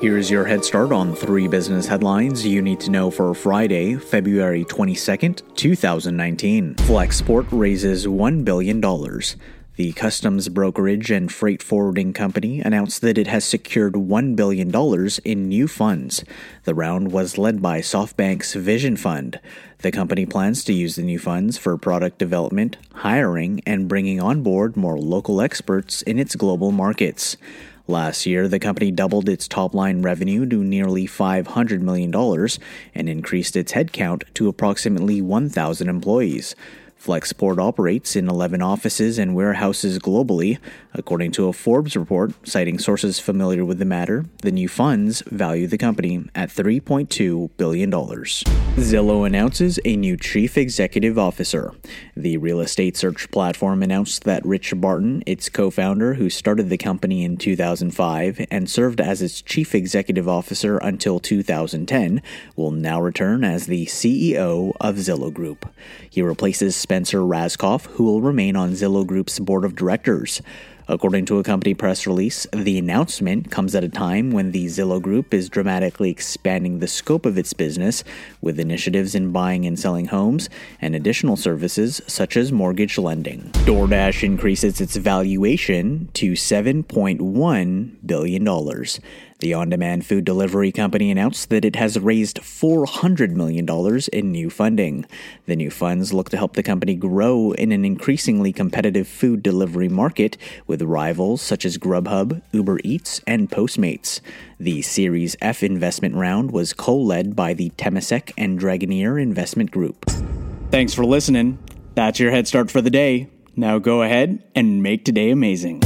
Here's your head start on three business headlines you need to know for Friday, February 22nd, 2019. Flexport raises $1 billion. The customs brokerage and freight forwarding company announced that it has secured $1 billion in new funds. The round was led by SoftBank's Vision Fund. The company plans to use the new funds for product development, hiring, and bringing on board more local experts in its global markets. Last year, the company doubled its top line revenue to nearly $500 million and increased its headcount to approximately 1,000 employees. Flexport operates in 11 offices and warehouses globally. According to a Forbes report, citing sources familiar with the matter, the new funds value the company at $3.2 billion. Zillow announces a new chief executive officer. The real estate search platform announced that Rich Barton, its co founder who started the company in 2005 and served as its chief executive officer until 2010, will now return as the CEO of Zillow Group. He replaces Spencer Rascoff, who will remain on Zillow Group's board of directors. According to a company press release, the announcement comes at a time when the Zillow Group is dramatically expanding the scope of its business with initiatives in buying and selling homes and additional services such as mortgage lending. DoorDash increases its valuation to $7.1 billion. The on demand food delivery company announced that it has raised $400 million in new funding. The new funds look to help the company grow in an increasingly competitive food delivery market with rivals such as Grubhub, Uber Eats, and Postmates. The Series F investment round was co led by the Temasek and Dragoneer Investment Group. Thanks for listening. That's your head start for the day. Now go ahead and make today amazing.